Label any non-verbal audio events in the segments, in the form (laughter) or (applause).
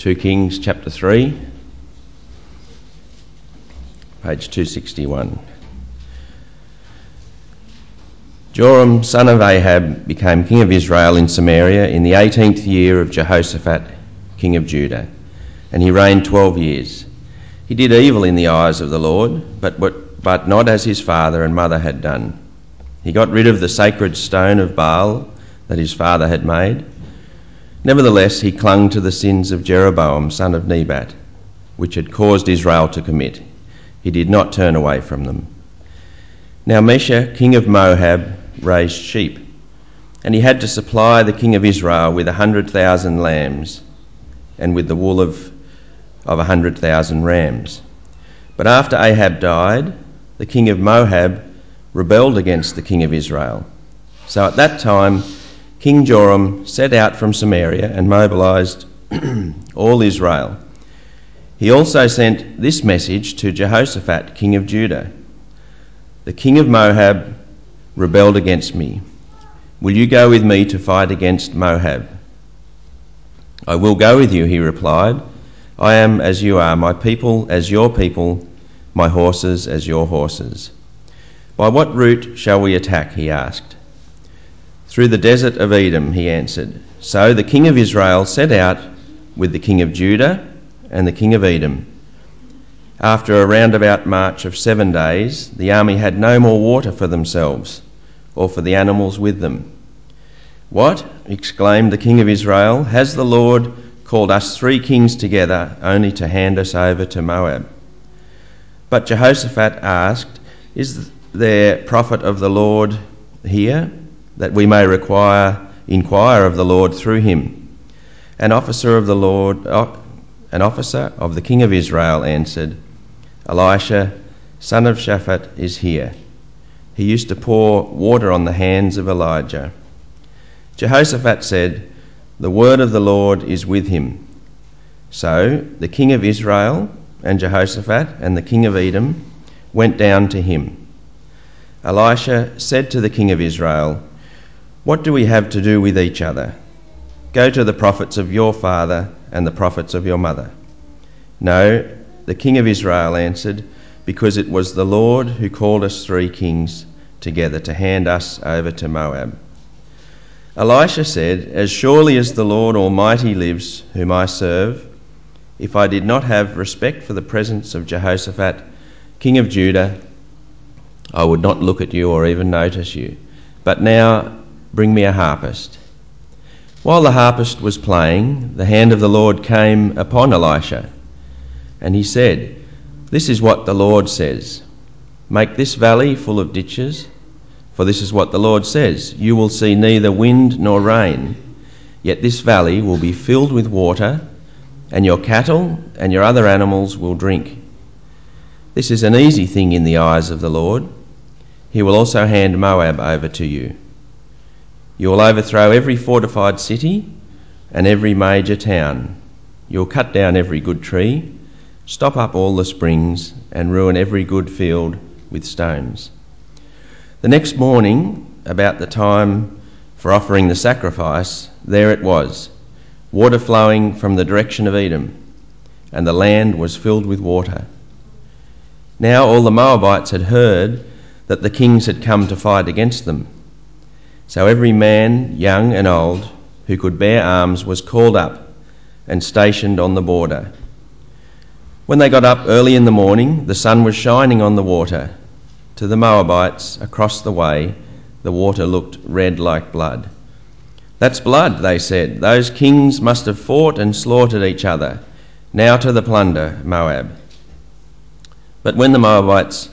2 Kings chapter 3, page 261. Joram, son of Ahab, became king of Israel in Samaria in the 18th year of Jehoshaphat, king of Judah, and he reigned 12 years. He did evil in the eyes of the Lord, but, but, but not as his father and mother had done. He got rid of the sacred stone of Baal that his father had made. Nevertheless, he clung to the sins of Jeroboam, son of Nebat, which had caused Israel to commit. He did not turn away from them. Now, Mesha, king of Moab, raised sheep, and he had to supply the king of Israel with a hundred thousand lambs and with the wool of, of a hundred thousand rams. But after Ahab died, the king of Moab rebelled against the king of Israel. So at that time, King Joram set out from Samaria and mobilized (clears throat) all Israel. He also sent this message to Jehoshaphat, king of Judah The king of Moab rebelled against me. Will you go with me to fight against Moab? I will go with you, he replied. I am as you are, my people as your people, my horses as your horses. By what route shall we attack? he asked. Through the desert of Edom, he answered. So the king of Israel set out with the king of Judah and the king of Edom. After a roundabout march of seven days, the army had no more water for themselves or for the animals with them. What? exclaimed the king of Israel. Has the Lord called us three kings together only to hand us over to Moab? But Jehoshaphat asked, Is there prophet of the Lord here, that we may require inquire of the Lord through him? An officer of the Lord, uh, an officer of the king of Israel answered, Elisha, son of Shaphat, is here. He used to pour water on the hands of Elijah. Jehoshaphat said, The word of the Lord is with him. So the king of Israel and Jehoshaphat and the king of Edom went down to him. Elisha said to the king of Israel, What do we have to do with each other? Go to the prophets of your father and the prophets of your mother. No, the king of Israel answered, Because it was the Lord who called us three kings together to hand us over to Moab. Elisha said, As surely as the Lord Almighty lives, whom I serve, if I did not have respect for the presence of Jehoshaphat, king of Judah, I would not look at you or even notice you. But now bring me a harpist. While the harpist was playing, the hand of the Lord came upon Elisha, and he said, This is what the Lord says Make this valley full of ditches, for this is what the Lord says You will see neither wind nor rain, yet this valley will be filled with water, and your cattle and your other animals will drink. This is an easy thing in the eyes of the Lord. He will also hand Moab over to you. You will overthrow every fortified city and every major town. You'll cut down every good tree, stop up all the springs, and ruin every good field with stones. The next morning, about the time for offering the sacrifice, there it was, water flowing from the direction of Edom, and the land was filled with water. Now all the Moabites had heard that the kings had come to fight against them. So every man, young and old, who could bear arms was called up and stationed on the border. When they got up early in the morning, the sun was shining on the water. To the Moabites across the way, the water looked red like blood. That's blood, they said. Those kings must have fought and slaughtered each other. Now to the plunder, Moab. But when the Moabites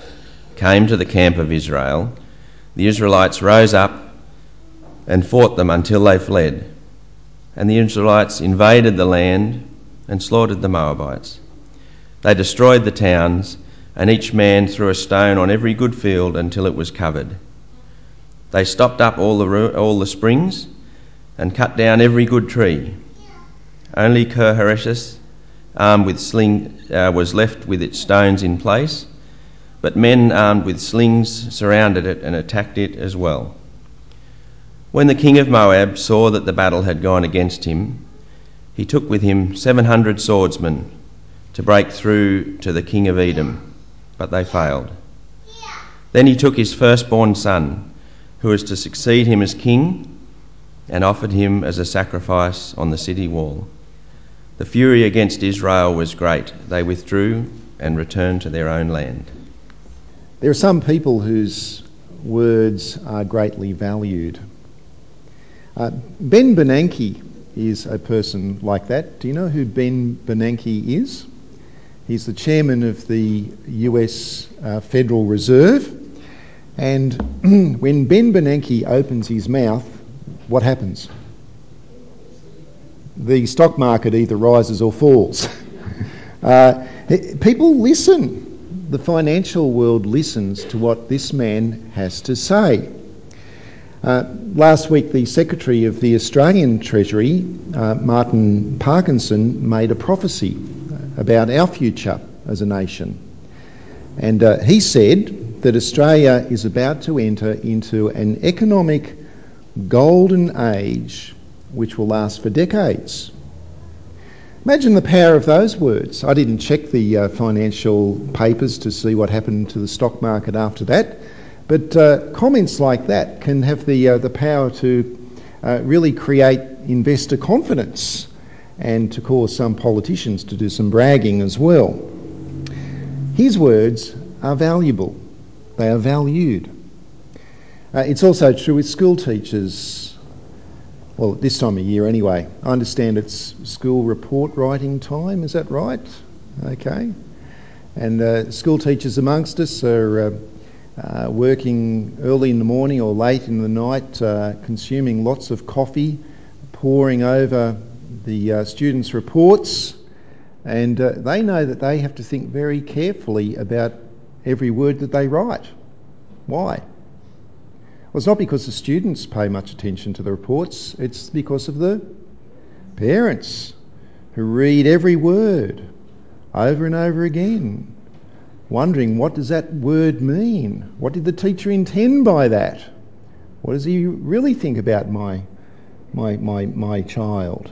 came to the camp of Israel, the Israelites rose up and fought them until they fled. And the Israelites invaded the land and slaughtered the Moabites. They destroyed the towns, and each man threw a stone on every good field until it was covered. They stopped up all the, all the springs and cut down every good tree. Only Kir armed with sling, uh, was left with its stones in place but men armed with slings surrounded it and attacked it as well. When the king of Moab saw that the battle had gone against him, he took with him 700 swordsmen to break through to the king of Edom, but they failed. Then he took his firstborn son, who was to succeed him as king, and offered him as a sacrifice on the city wall. The fury against Israel was great. They withdrew and returned to their own land. There are some people whose words are greatly valued. Uh, ben Bernanke is a person like that. Do you know who Ben Bernanke is? He's the chairman of the US uh, Federal Reserve. And (clears throat) when Ben Bernanke opens his mouth, what happens? The stock market either rises or falls. (laughs) uh, people listen. The financial world listens to what this man has to say. Uh, last week, the Secretary of the Australian Treasury, uh, Martin Parkinson, made a prophecy about our future as a nation. And uh, he said that Australia is about to enter into an economic golden age which will last for decades. Imagine the power of those words. I didn't check the uh, financial papers to see what happened to the stock market after that. But uh, comments like that can have the, uh, the power to uh, really create investor confidence and to cause some politicians to do some bragging as well. His words are valuable, they are valued. Uh, it's also true with school teachers. Well, this time of year anyway. I understand it's school report writing time, is that right? Okay. And uh, school teachers amongst us are uh, working early in the morning or late in the night, uh, consuming lots of coffee, poring over the uh, students' reports, and uh, they know that they have to think very carefully about every word that they write. Why? Well, it's not because the students pay much attention to the reports, it's because of the parents who read every word over and over again wondering what does that word mean? What did the teacher intend by that? What does he really think about my, my, my, my child?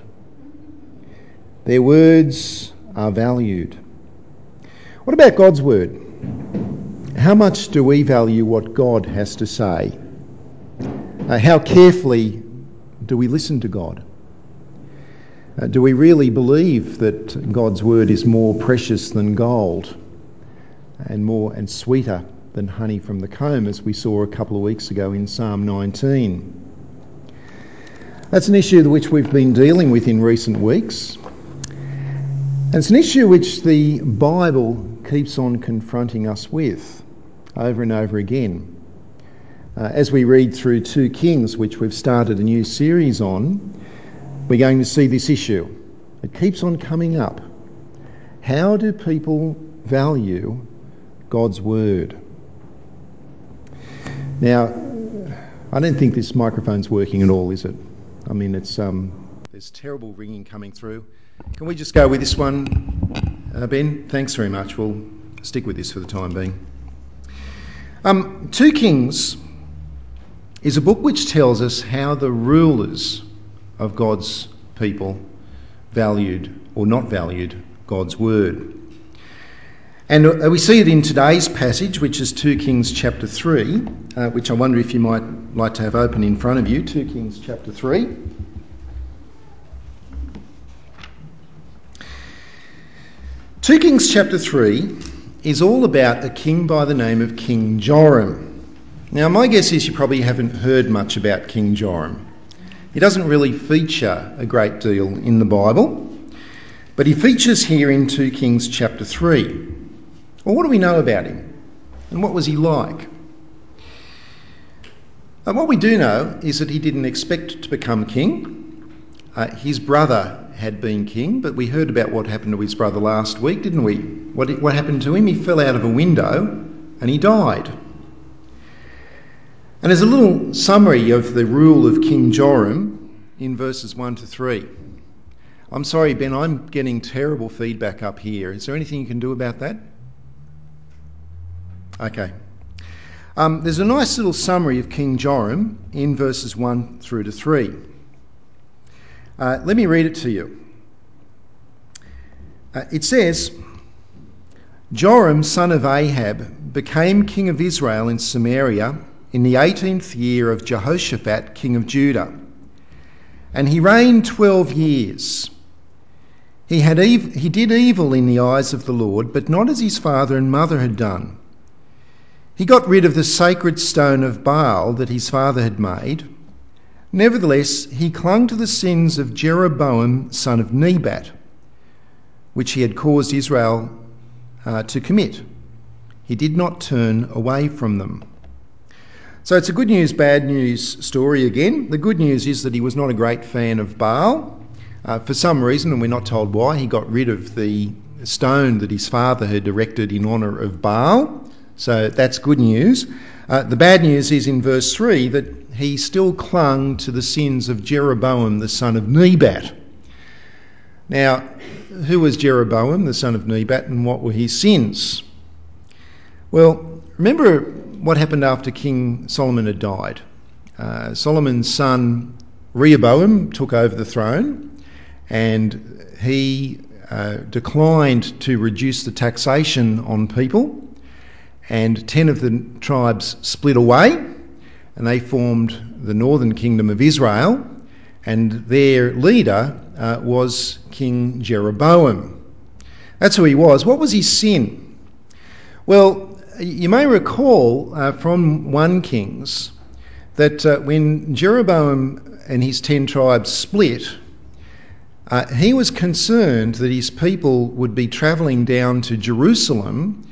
Their words are valued. What about God's word? How much do we value what God has to say? Uh, how carefully do we listen to God? Uh, do we really believe that God's word is more precious than gold? And more and sweeter than honey from the comb, as we saw a couple of weeks ago in Psalm 19. That's an issue which we've been dealing with in recent weeks. And it's an issue which the Bible keeps on confronting us with over and over again. Uh, as we read through 2 Kings, which we've started a new series on, we're going to see this issue. It keeps on coming up. How do people value God's Word. Now, I don't think this microphone's working at all, is it? I mean, it's um, there's terrible ringing coming through. Can we just go with this one, uh, Ben? Thanks very much. We'll stick with this for the time being. Um, Two Kings is a book which tells us how the rulers of God's people valued or not valued God's word. And uh, we see it in today's passage, which is 2 Kings chapter 3, uh, which I wonder if you might like to have open in front of you. 2 Kings chapter 3. Two Kings chapter 3 is all about a king by the name of King Joram. Now, my guess is you probably haven't heard much about King Joram. He doesn't really feature a great deal in the Bible, but he features here in 2 Kings chapter 3. Well, what do we know about him? And what was he like? And what we do know is that he didn't expect to become king. Uh, his brother had been king, but we heard about what happened to his brother last week, didn't we? What, what happened to him? He fell out of a window and he died. And there's a little summary of the rule of King Joram in verses 1 to 3. I'm sorry, Ben, I'm getting terrible feedback up here. Is there anything you can do about that? Okay. Um, there's a nice little summary of King Joram in verses 1 through to 3. Uh, let me read it to you. Uh, it says, Joram, son of Ahab, became king of Israel in Samaria in the 18th year of Jehoshaphat, king of Judah. And he reigned 12 years. He, had ev- he did evil in the eyes of the Lord, but not as his father and mother had done. He got rid of the sacred stone of Baal that his father had made. Nevertheless, he clung to the sins of Jeroboam, son of Nebat, which he had caused Israel uh, to commit. He did not turn away from them. So it's a good news, bad news story again. The good news is that he was not a great fan of Baal. Uh, for some reason, and we're not told why, he got rid of the stone that his father had erected in honour of Baal. So that's good news. Uh, the bad news is in verse 3 that he still clung to the sins of Jeroboam, the son of Nebat. Now, who was Jeroboam, the son of Nebat, and what were his sins? Well, remember what happened after King Solomon had died. Uh, Solomon's son Rehoboam took over the throne and he uh, declined to reduce the taxation on people. And 10 of the tribes split away and they formed the northern kingdom of Israel. And their leader uh, was King Jeroboam. That's who he was. What was his sin? Well, you may recall uh, from 1 Kings that uh, when Jeroboam and his 10 tribes split, uh, he was concerned that his people would be travelling down to Jerusalem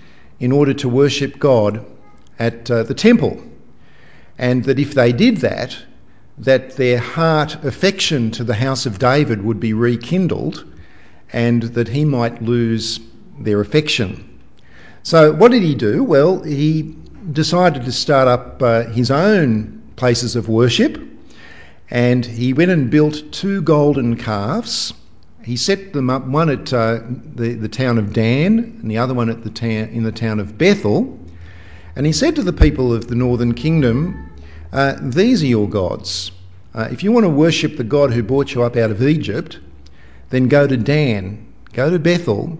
in order to worship God at uh, the temple, and that if they did that, that their heart affection to the house of David would be rekindled, and that he might lose their affection. So, what did he do? Well, he decided to start up uh, his own places of worship and he went and built two golden calves. He set them up, one at uh, the, the town of Dan and the other one at the ta- in the town of Bethel. And he said to the people of the northern kingdom, uh, These are your gods. Uh, if you want to worship the God who brought you up out of Egypt, then go to Dan, go to Bethel,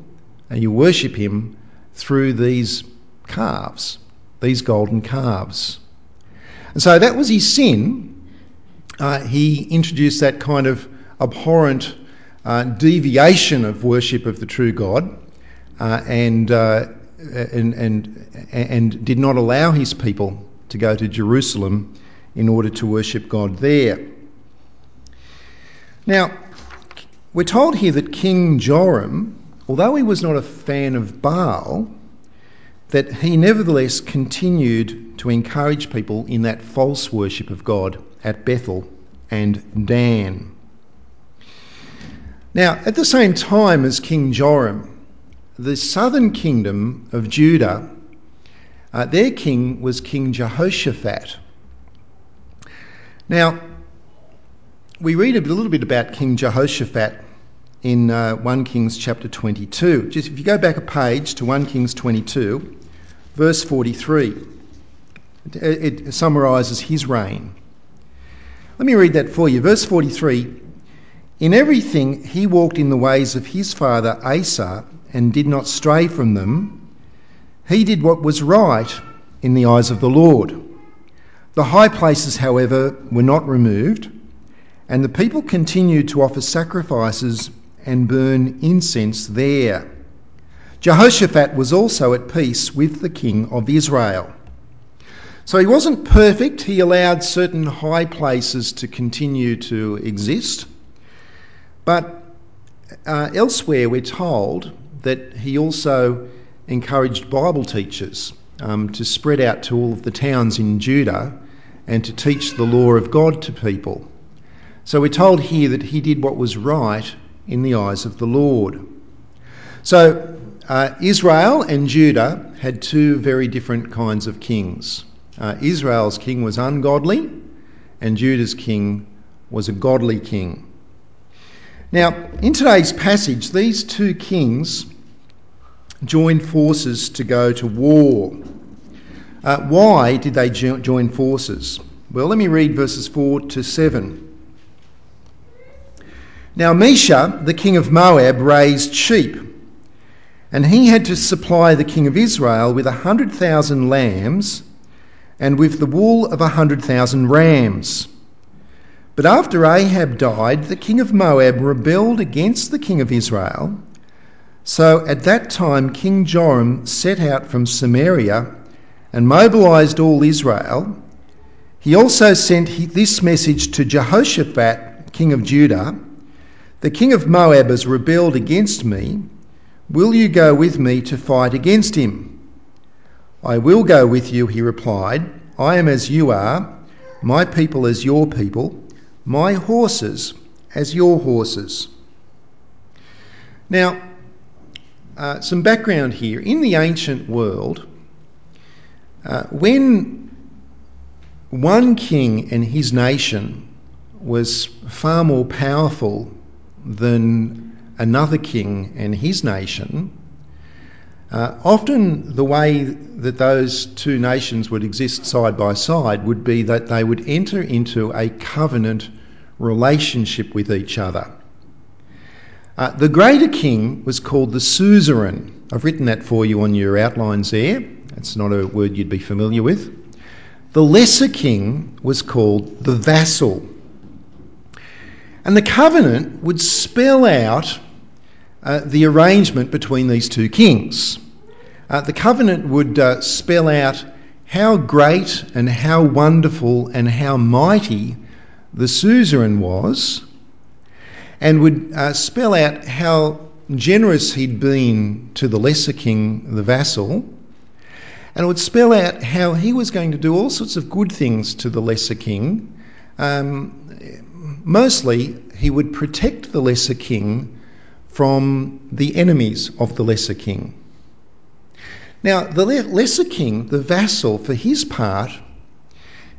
and you worship him through these calves, these golden calves. And so that was his sin uh, he introduced that kind of abhorrent uh, deviation of worship of the true God uh, and, uh, and, and, and did not allow his people to go to Jerusalem in order to worship God there. Now, we're told here that King Joram, although he was not a fan of Baal, that he nevertheless continued to encourage people in that false worship of God at Bethel and Dan. Now, at the same time as King Joram, the southern kingdom of Judah, uh, their king was King Jehoshaphat. Now, we read a little bit about King Jehoshaphat in uh, 1 Kings chapter 22. Just if you go back a page to 1 Kings 22, verse 43, it, it summarises his reign. Let me read that for you. Verse 43 In everything he walked in the ways of his father Asa and did not stray from them. He did what was right in the eyes of the Lord. The high places, however, were not removed, and the people continued to offer sacrifices and burn incense there. Jehoshaphat was also at peace with the king of Israel. So he wasn't perfect, he allowed certain high places to continue to exist. But uh, elsewhere, we're told that he also encouraged Bible teachers um, to spread out to all of the towns in Judah and to teach the law of God to people. So we're told here that he did what was right in the eyes of the Lord. So uh, Israel and Judah had two very different kinds of kings. Uh, Israel's king was ungodly, and Judah's king was a godly king. Now, in today's passage, these two kings joined forces to go to war. Uh, why did they jo- join forces? Well, let me read verses 4 to 7. Now, Mesha, the king of Moab, raised sheep And he had to supply the king of Israel with a hundred thousand lambs and with the wool of a hundred thousand rams. But after Ahab died, the king of Moab rebelled against the king of Israel. So at that time, King Joram set out from Samaria and mobilized all Israel. He also sent this message to Jehoshaphat, king of Judah The king of Moab has rebelled against me. Will you go with me to fight against him? I will go with you, he replied. I am as you are, my people as your people, my horses as your horses. Now, uh, some background here. In the ancient world, uh, when one king and his nation was far more powerful than another king and his nation, uh, often the way that those two nations would exist side by side would be that they would enter into a covenant relationship with each other. Uh, the greater king was called the suzerain. I've written that for you on your outlines there. That's not a word you'd be familiar with. The lesser king was called the vassal. And the covenant would spell out uh, the arrangement between these two kings. Uh, the covenant would uh, spell out how great and how wonderful and how mighty the suzerain was and would uh, spell out how generous he'd been to the lesser king, the vassal, and it would spell out how he was going to do all sorts of good things to the lesser king. Um, mostly, he would protect the lesser king from the enemies of the lesser king. Now, the lesser king, the vassal, for his part,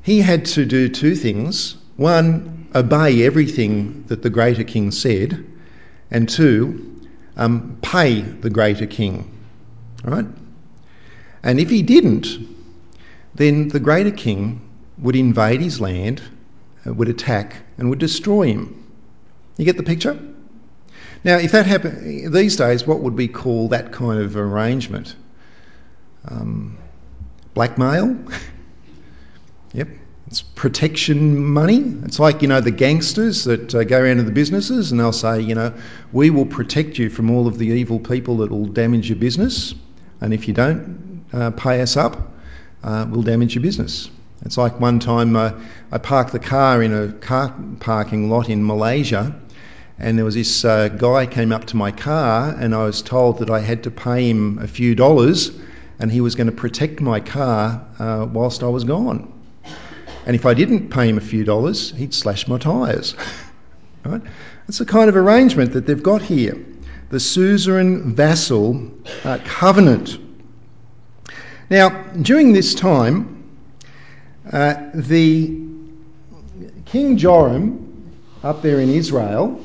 he had to do two things. One, obey everything that the greater king said, and two, um, pay the greater king. Right? And if he didn't, then the greater king would invade his land, uh, would attack, and would destroy him. You get the picture? Now, if that happened these days, what would we call that kind of arrangement? Um, blackmail? (laughs) yep. It's protection money. It's like, you know, the gangsters that uh, go around to the businesses and they'll say, you know, we will protect you from all of the evil people that will damage your business. And if you don't uh, pay us up, uh, we'll damage your business. It's like one time uh, I parked the car in a car parking lot in Malaysia and there was this uh, guy came up to my car and I was told that I had to pay him a few dollars and he was going to protect my car uh, whilst I was gone. And if I didn't pay him a few dollars, he'd slash my tyres. (laughs) right? That's the kind of arrangement that they've got here. The suzerain vassal uh, covenant. Now, during this time, uh, the King Joram up there in Israel,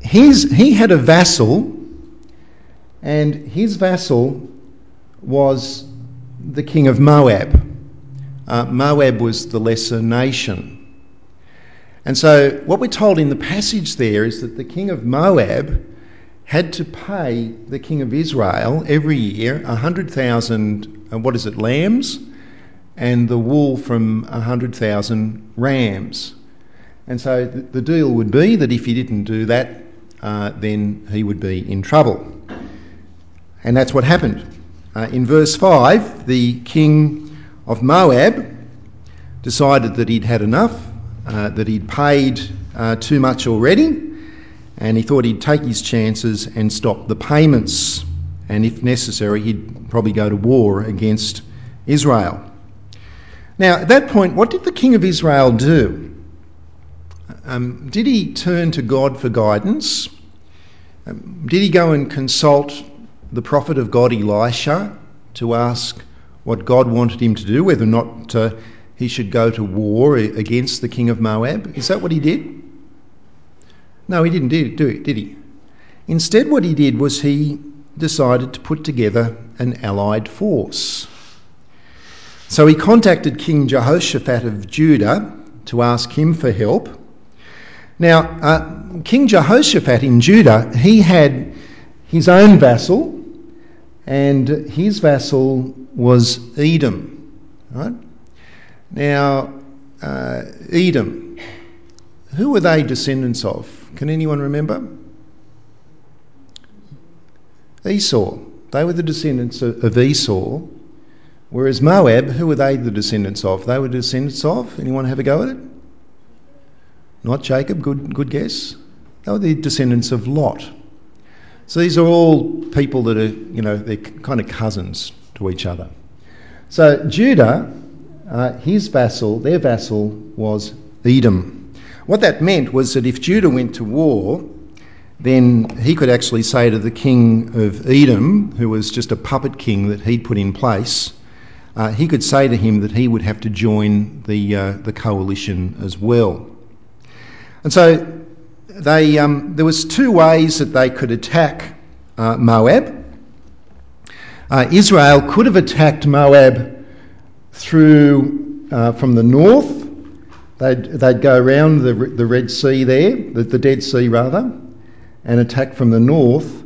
his, he had a vassal, and his vassal was the king of Moab uh, Moab was the lesser nation. And so, what we're told in the passage there is that the king of Moab had to pay the king of Israel every year 100,000, uh, what is it, lambs, and the wool from 100,000 rams. And so the, deal would be that if he didn't do that, uh, then he would be in trouble. And that's what happened. Uh, in verse 5, the king of Moab decided that he'd had enough, uh, that he'd paid uh, too much already, and he thought he'd take his chances and stop the payments. And if necessary, he'd probably go to war against Israel. Now, at that point, what did the king of Israel do? Um, did he turn to God for guidance? Um, did he go and consult the prophet of God, Elisha, to ask what God wanted him to do, whether or not uh, he should go to war against the king of Moab. Is that what he did? No, he didn't do it, did he? Instead, what he did was he decided to put together an allied force. So he contacted King Jehoshaphat of Judah to ask him for help. Now, uh, King Jehoshaphat in Judah, he had his own vassal, and his vassal was Edom. Right? Now, uh, Edom, who were they descendants of? Can anyone remember? Esau. They were the descendants of Esau. Whereas Moab, who were they the descendants of? They were descendants of. Anyone have a go at it? Not Jacob. Good, good guess. They were the descendants of Lot. So these are all people that are, you know, they're kind of cousins to each other. So Judah, uh, his vassal, their vassal was Edom. What that meant was that if Judah went to war, then he could actually say to the king of Edom, who was just a puppet king that he'd put in place, uh, he could say to him that he would have to join the, uh, the coalition as well. And so they, um, there was two ways that they could attack uh, Moab. Uh, Israel could have attacked Moab through uh, from the north. They'd, they'd go around the, the Red Sea there, the, the Dead Sea rather, and attack from the north.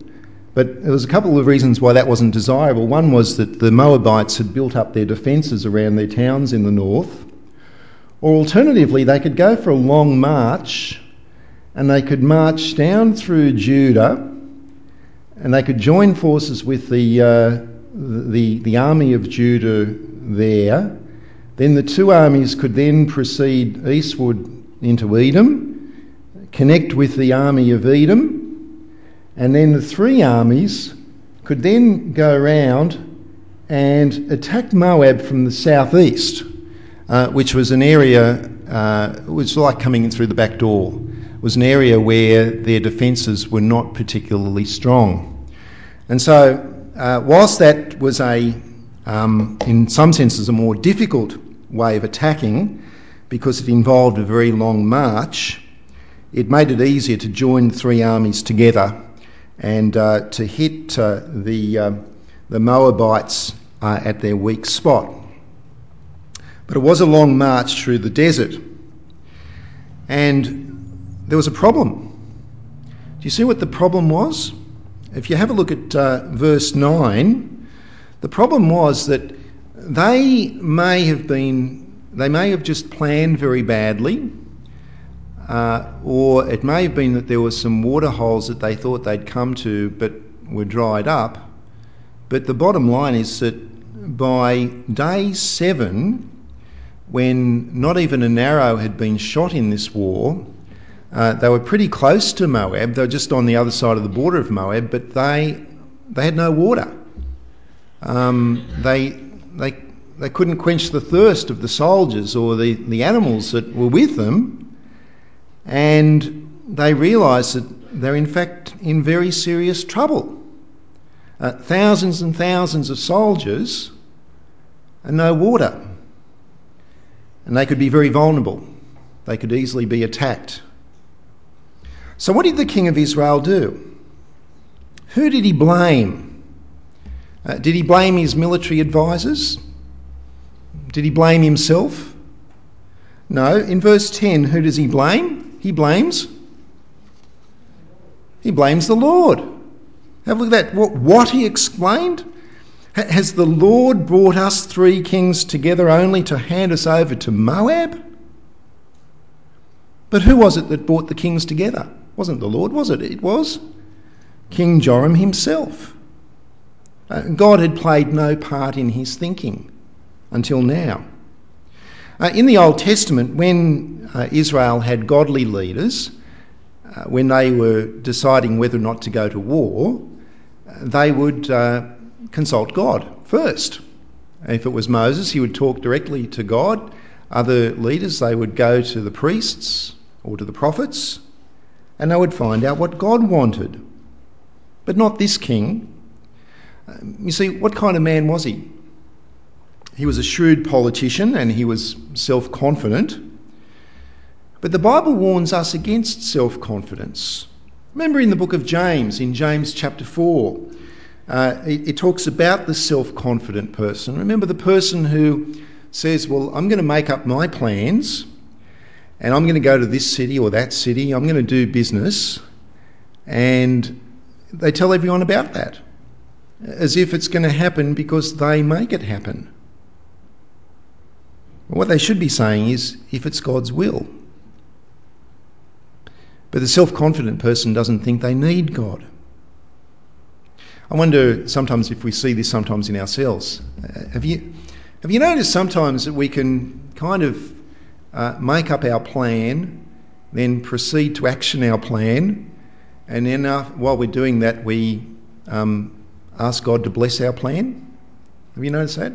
But there was a couple of reasons why that wasn't desirable. One was that the Moabites had built up their defences around their towns in the north. Or alternatively, they could go for a long march and they could march down through Judah and they could join forces with the, uh, the, the army of Judah there. Then the two armies could then proceed eastward into Edom, connect with the army of Edom, and then the three armies could then go around and attack Moab from the southeast, uh, which was an area, uh, it was like coming in through the back door was an area where their defences were not particularly strong. And so, uh, whilst that was a, um, in some senses, a more difficult way of attacking because it involved a very long march, it made it easier to join three armies together and uh, to hit uh, the, uh, the Moabites uh, at their weak spot. But it was a long march through the desert. And there was a problem. Do you see what the problem was? If you have a look at uh, verse 9, the problem was that they may have been, they may have just planned very badly, uh, or it may have been that there were some water holes that they thought they'd come to but were dried up. But the bottom line is that by day seven, when not even an arrow had been shot in this war, uh, they were pretty close to Moab. They were just on the other side of the border of Moab, but they they had no water. Um, they they they couldn't quench the thirst of the soldiers or the, the animals that were with them, and they realised that they're in fact in very serious trouble. Uh, thousands and thousands of soldiers and no water. And they could be very vulnerable. They could easily be attacked. So, what did the king of Israel do? Who did he blame? Uh, did he blame his military advisors? Did he blame himself? No. In verse 10, who does he blame? He blames. He blames the Lord. Have a look at that. What, what he explained? Has the Lord brought us three kings together only to hand us over to Moab? But who was it that brought the kings together? wasn't the Lord, was it? It was King Joram himself. Uh, God had played no part in his thinking until now. Uh, in the Old Testament, when uh, Israel had godly leaders, when they were deciding whether or not to go to war, they would consult God first. If it was Moses, he would talk directly to God. Other leaders, they would go to the priests or to the prophets and they would find out what God wanted. But not this king. Um, you see, what kind of man was he? He was a shrewd politician and he was self confident. But the Bible warns us against self confidence. Remember in the book of James, in James chapter 4, uh, it, it talks about the self confident person. Remember the person who says, Well, I'm going to make up my plans and I'm going to go to this city or that city, I'm going to do business, and they tell everyone about that, as if it's going to happen because they make it happen. What they should be saying is, if it's God's will. But the self confident person doesn't think they need God. I wonder sometimes if we see this sometimes in ourselves. Uh, have you, have you noticed sometimes that we can kind of uh, make up our plan, then proceed to action our plan, and then uh, while we're doing that, we um, ask God to bless our plan? Have you noticed that?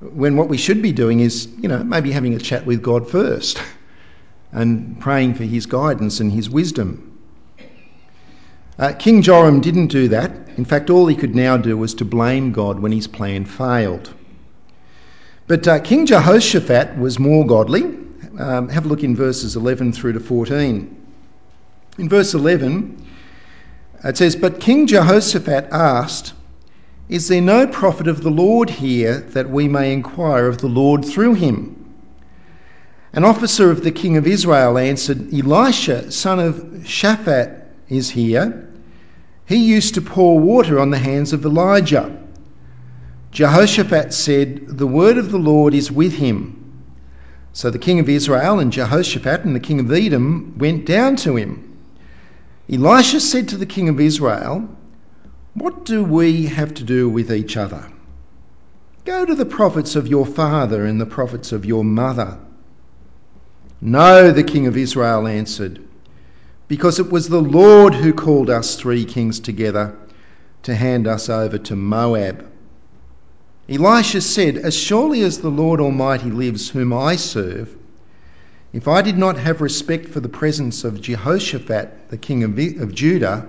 When what we should be doing is, you know, maybe having a chat with God first (laughs) and praying for his guidance and his wisdom. Uh, King Joram didn't do that. In fact, all he could now do was to blame God when his plan failed. But uh, King Jehoshaphat was more godly. Um, have a look in verses 11 through to 14. In verse 11, it says, But King Jehoshaphat asked, Is there no prophet of the Lord here that we may inquire of the Lord through him? An officer of the king of Israel answered, Elisha, son of Shaphat, is here. He used to pour water on the hands of Elijah. Jehoshaphat said, The word of the Lord is with him. So the king of Israel and Jehoshaphat and the king of Edom went down to him. Elisha said to the king of Israel, What do we have to do with each other? Go to the prophets of your father and the prophets of your mother. No, the king of Israel answered, because it was the Lord who called us three kings together to hand us over to Moab. Elisha said, As surely as the Lord Almighty lives, whom I serve, if I did not have respect for the presence of Jehoshaphat, the king of, of Judah,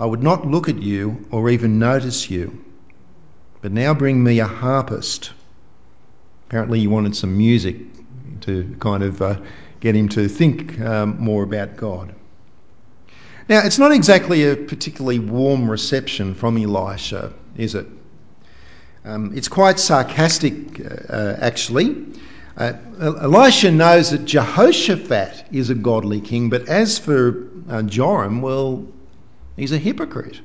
I would not look at you or even notice you. But now bring me a harpist. Apparently, he wanted some music to kind of uh, get him to think um, more about God. Now, it's not exactly a particularly warm reception from Elisha, is it? Um, it's quite sarcastic, uh, actually. Uh, Elisha knows that Jehoshaphat is a godly king, but as for uh, Joram, well, he's a hypocrite.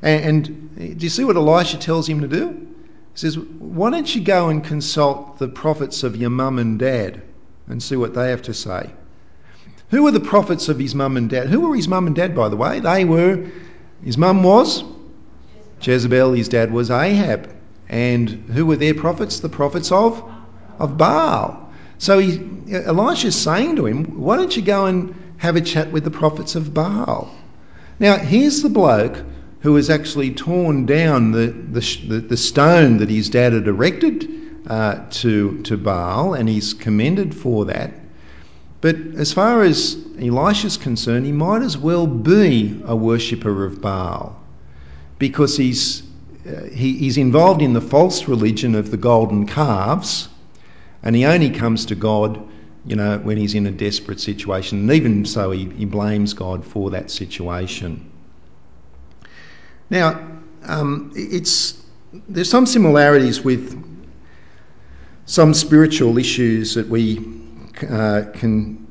And, and, do you see what Elisha tells him to do? He says, Why don't you go and consult the prophets of your mum and dad and see what they have to say? Who were the prophets of his mum and dad? Who were his mum and dad, by the way? They were, his mum was Jezebel, his dad was Ahab. And who were their prophets? The prophets of, of Baal. So he, Elisha's saying to him, Why don't you go and have a chat with the prophets of Baal? Now, here's the bloke who has actually torn down the, the, the stone that his dad had erected uh, to, to Baal, and he's commended for that. But as far as Elisha's concerned, he might as well be a worshipper of Baal because he's, uh, he, he's involved in the false religion of the golden calves and he only comes to God, you know, when he's in a desperate situation. And even so, he, he blames God for that situation. Now, um, it's, there's some similarities with some spiritual issues that we can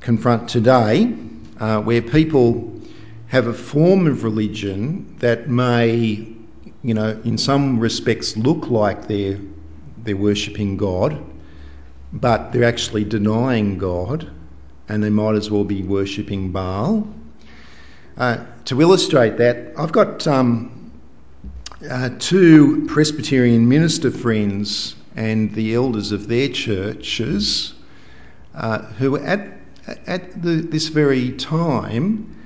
confront today, uh, where people have a form of religion that may, you know, in some respects look like they're they're worshipping God, but they're actually denying God, and they might as well be worshipping Baal. Uh, to illustrate that, I've got um, uh, two Presbyterian minister friends and the elders of their churches uh, who at, at the, this very time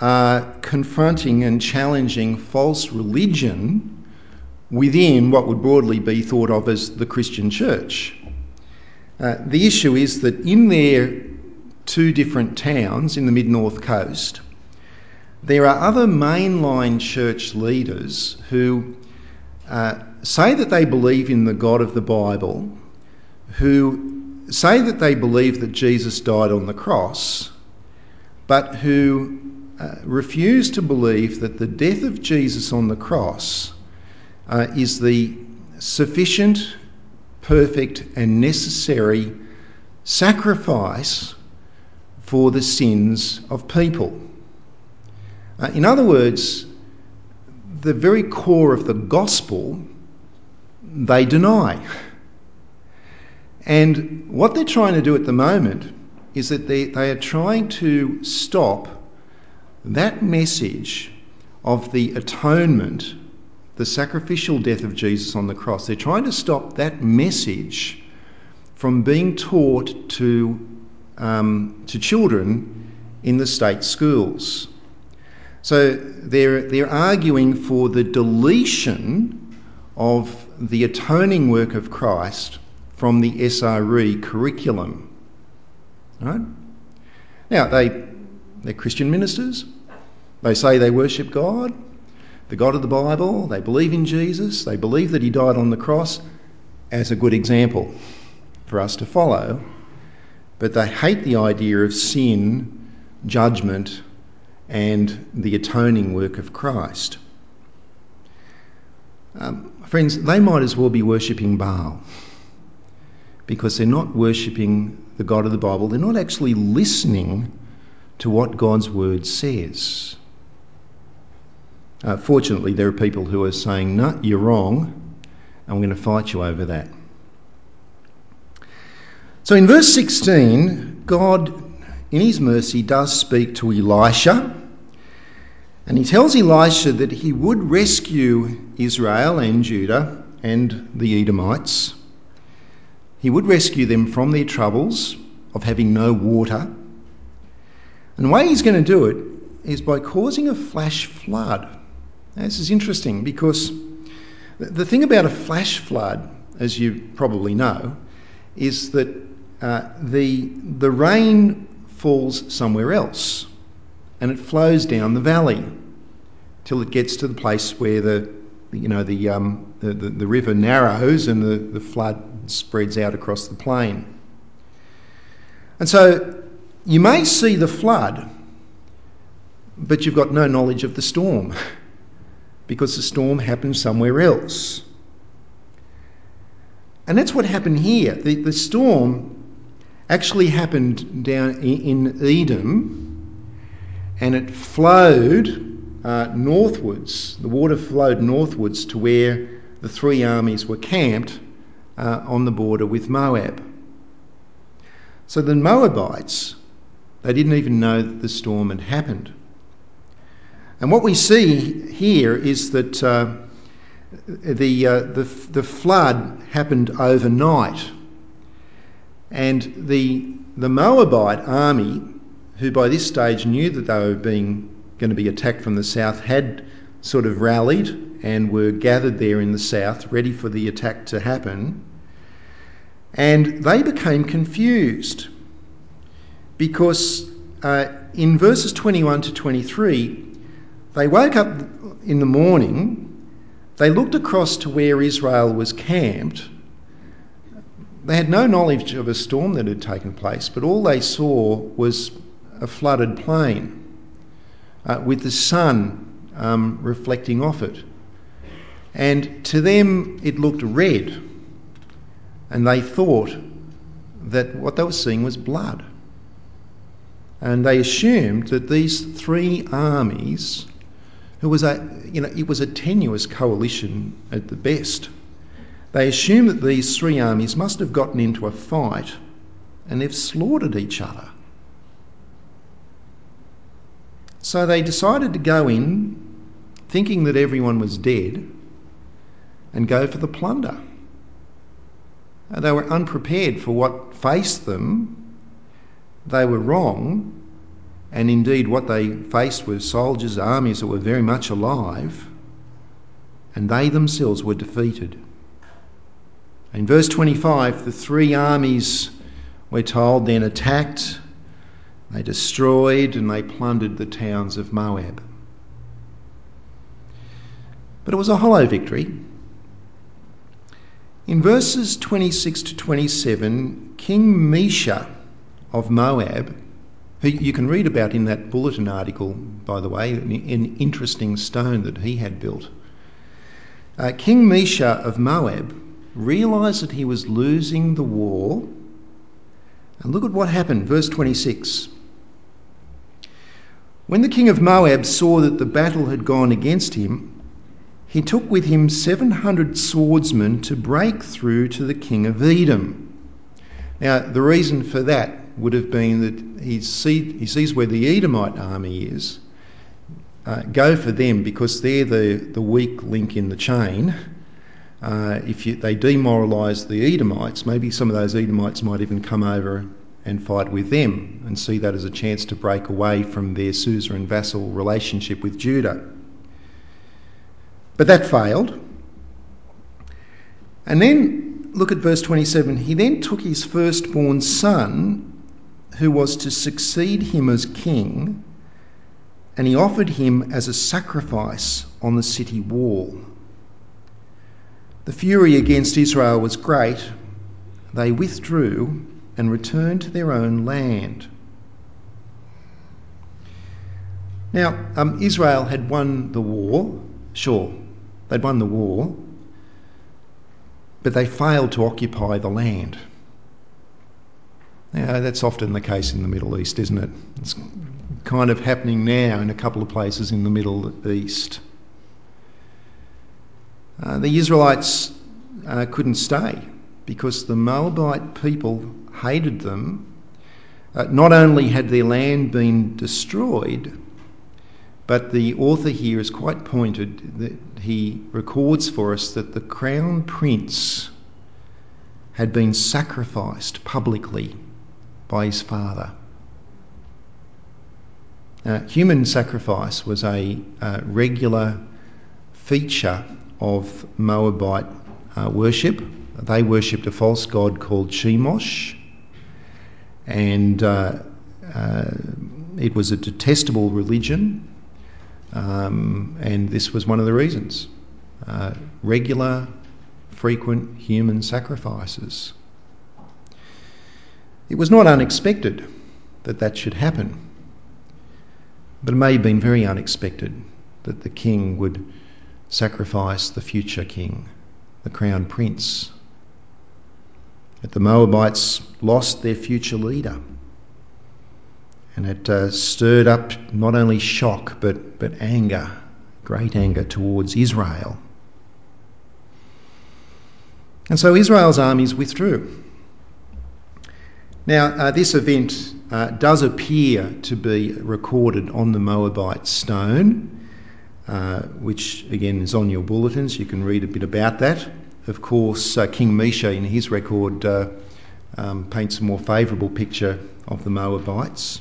are confronting and challenging false religion within what would broadly be thought of as the Christian church. Uh, the issue is that in their two different towns in the mid north coast, there are other mainline church leaders who uh, say that they believe in the God of the Bible, who say that they believe that Jesus died on the cross, but who uh, refuse to believe that the death of Jesus on the cross uh, is the sufficient, perfect, and necessary sacrifice for the sins of people. Uh, in other words, the very core of the gospel they deny. (laughs) And what they're trying to do at the moment is that they, they are trying to stop that message of the atonement, the sacrificial death of Jesus on the cross. They're trying to stop that message from being taught to, um, to children in the state schools. So they're, they're arguing for the deletion of the atoning work of Christ from the SRE curriculum. Right? Now, they, they're Christian ministers. They say they worship God, the God of the Bible. They believe in Jesus. They believe that He died on the cross as a good example for us to follow. But they hate the idea of sin, judgment, and the atoning work of Christ. Um, friends, they might as well be worshipping Baal because they're not worshipping the God of the Bible. They're not actually listening to what God's word says. Uh, fortunately, there are people who are saying, No, you're wrong, we're going to fight you over that. So in verse 16, God, in his mercy, does speak to Elisha. And he tells Elisha that he would rescue Israel and Judah and the Edomites. He would rescue them from their troubles of having no water. And the way he's going to do it is by causing a flash flood. Now, this is interesting because the thing about a flash flood, as you probably know, is that uh, the, the rain falls somewhere else and it flows down the valley till it gets to the place where the, you know, the, um, the, the, the river narrows and the, the flood spreads out across the plain. And so you may see the flood, but you've got no knowledge of the storm (laughs) because the storm happened somewhere else. And that's what happened here. The, the storm actually happened down in Edom and it flowed uh, northwards. The water flowed northwards to where the three armies were camped uh, on the border with Moab. So the Moabites, they didn't even know that the storm had happened. And what we see here is that uh, the, uh, the, the flood happened overnight. And the, the Moabite army, who by this stage knew that they were being going to be attacked from the south, had sort of rallied and were gathered there in the south, ready for the attack to happen. And they became confused because uh, in verses 21 to 23, they woke up in the morning, they looked across to where Israel was camped. They had no knowledge of a storm that had taken place, but all they saw was a flooded plain uh, with the sun um, reflecting off it. And to them, it looked red and they thought that what they were seeing was blood. And they assumed that these three armies, who was a, you know, it was a tenuous coalition at the best, they assumed that these three armies must have gotten into a fight and they've slaughtered each other. So they decided to go in thinking that everyone was dead and go for the plunder. They were unprepared for what faced them. They were wrong, and indeed, what they faced were soldiers, armies that were very much alive, and they themselves were defeated. In verse 25, the three armies, we're told, then attacked, they destroyed, and they plundered the towns of Moab. But it was a hollow victory in verses 26 to 27, King Mesha of Moab, who you can read about in that bulletin article, by the way, an interesting stone that he had built. Uh, King Mesha of Moab realised that he was losing the war. And look at what happened, verse 26. When the king of Moab saw that the battle had gone against him, he took with him 700 swordsmen to break through to the king of Edom. Now, the reason for that would have been that he, see, he sees where the Edomite army is, uh, go for them because they're the, the weak link in the chain. Uh, if you, they demoralise the Edomites, maybe some of those Edomites might even come over and fight with them and see that as a chance to break away from their suzerain vassal relationship with Judah. But that failed. And then look at verse 27. He then took his firstborn son, who was to succeed him as king, and he offered him as a sacrifice on the city wall. The fury against Israel was great. They withdrew and returned to their own land. Now, um, Israel had won the war, sure, they'd won the war, but they failed to occupy the land. Now, that's often the case in the Middle East, isn't it? It's kind of happening now in a couple of places in the Middle East. Uh, the Israelites uh, couldn't stay because the Moabite people hated them. Uh, not only had their land been destroyed, but the author here is quite pointed that he records for us that the crown prince had been sacrificed publicly by his father. Uh, human sacrifice was a uh, regular feature of Moabite uh, worship. They worshipped a false god called Chemosh, and uh, uh, it was a detestable religion, um, and this was one of the reasons. Uh, regular, frequent human sacrifices. It was not unexpected that that should happen, but it may have been very unexpected that the king would sacrifice the future king, the crown prince that the Moabites lost their future leader. And it uh, stirred up not only shock but, but anger, great anger towards Israel. And so Israel's armies withdrew. Now, uh, this event uh, does appear to be recorded on the Moabite stone, uh, which again is on your bulletins. You can read a bit about that. Of course, uh, King Mesha in his record uh, um, paints a more favourable picture of the Moabites.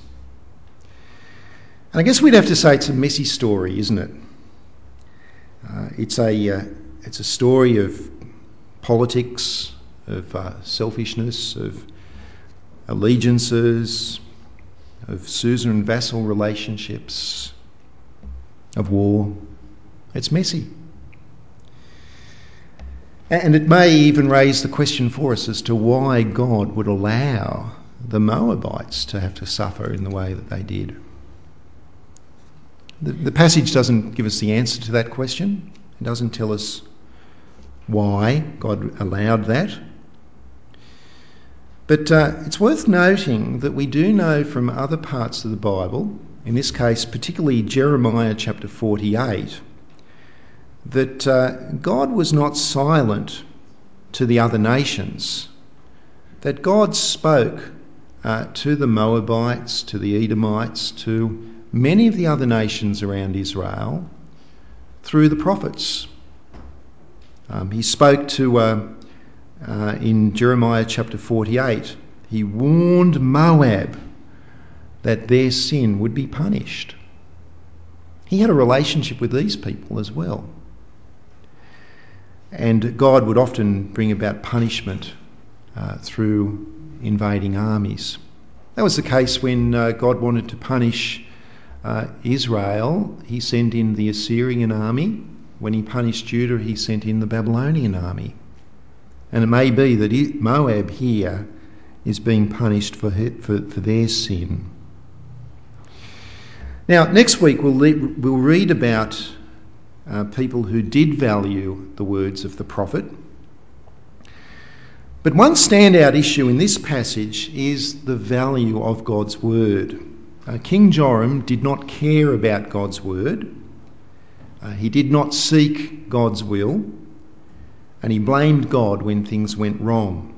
And I guess we'd have to say it's a messy story, isn't it? Uh, it's, a, uh, it's a story of politics, of uh, selfishness, of allegiances, of suzerain vassal relationships, of war. It's messy. And it may even raise the question for us as to why God would allow the Moabites to have to suffer in the way that they did. The, the passage doesn't give us the answer to that question, it doesn't tell us why God allowed that. But uh, it's worth noting that we do know from other parts of the Bible, in this case, particularly Jeremiah chapter 48, that uh, God was not silent to the other nations, that God spoke uh, to the Moabites, to the Edomites, to many of the other nations around Israel through the prophets. Um, he spoke to, uh, uh, in Jeremiah chapter 48, he warned Moab that their sin would be punished. He had a relationship with these people as well. And God would often bring about punishment uh, through invading armies. That was the case when uh, God wanted to punish uh, Israel. He sent in the Assyrian army. When he punished Judah, he sent in the Babylonian army. And it may be that Moab here is being punished for, for, for their sin. Now, next week we'll, le- we'll read about uh, people who did value the words of the prophet. But one standout issue in this passage is the value of God's word. Uh, King Joram did not care about God's word. Uh, he did not seek God's will. And he blamed God when things went wrong.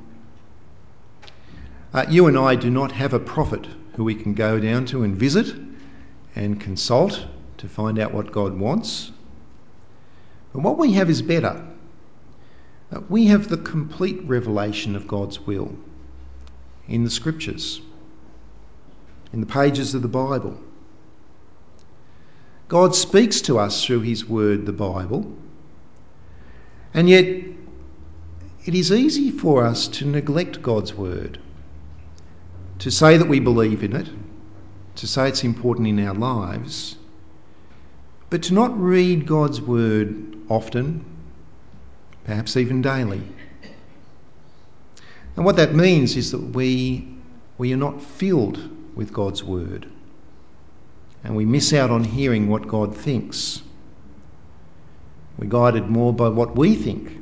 Uh, you and I do not have a prophet who we can go down to and visit and consult to find out what God wants. But what we have is better. Uh, we have the complete revelation of God's will in the scriptures, in the pages of the Bible. God speaks to us through his word, the Bible, and yet it is easy for us to neglect God's word, to say that we believe in it, to say it's important in our lives, but to not read God's word often, perhaps even daily. And what that means is that we, we are not filled with God's word. And we miss out on hearing what God thinks. We're guided more by what we think.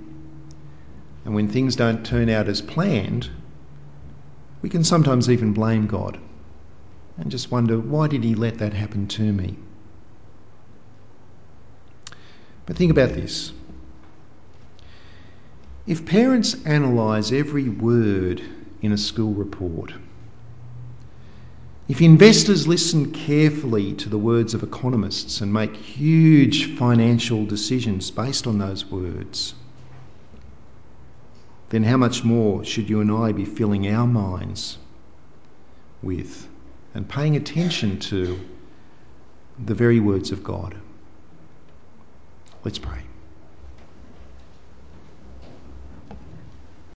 And when things don't turn out as planned, we can sometimes even blame God and just wonder, why did He let that happen to me? But think about this. If parents analyse every word in a school report, if investors listen carefully to the words of economists and make huge financial decisions based on those words, then how much more should you and I be filling our minds with and paying attention to the very words of God? Let's pray.